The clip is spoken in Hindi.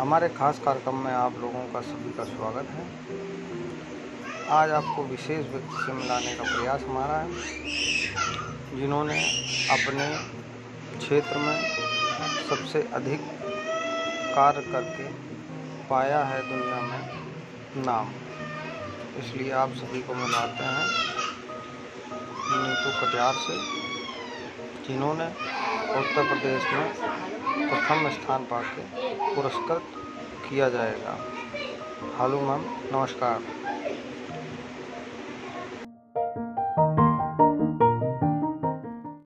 हमारे खास कार्यक्रम में आप लोगों का सभी का स्वागत है। आज आपको विशेष व्यक्ति से मिलाने का प्रयास हमारा है, जिन्होंने अपने क्षेत्र में सबसे अधिक कार्य करके पाया है दुनिया में नाम। इसलिए आप सभी को मिलाते हैं नीतू कटियार से, जिन्होंने उत्तर प्रदेश में प्रथम स्थान पाकर पुरस्कृत किया जाएगा। हेलो मैम नमस्कार।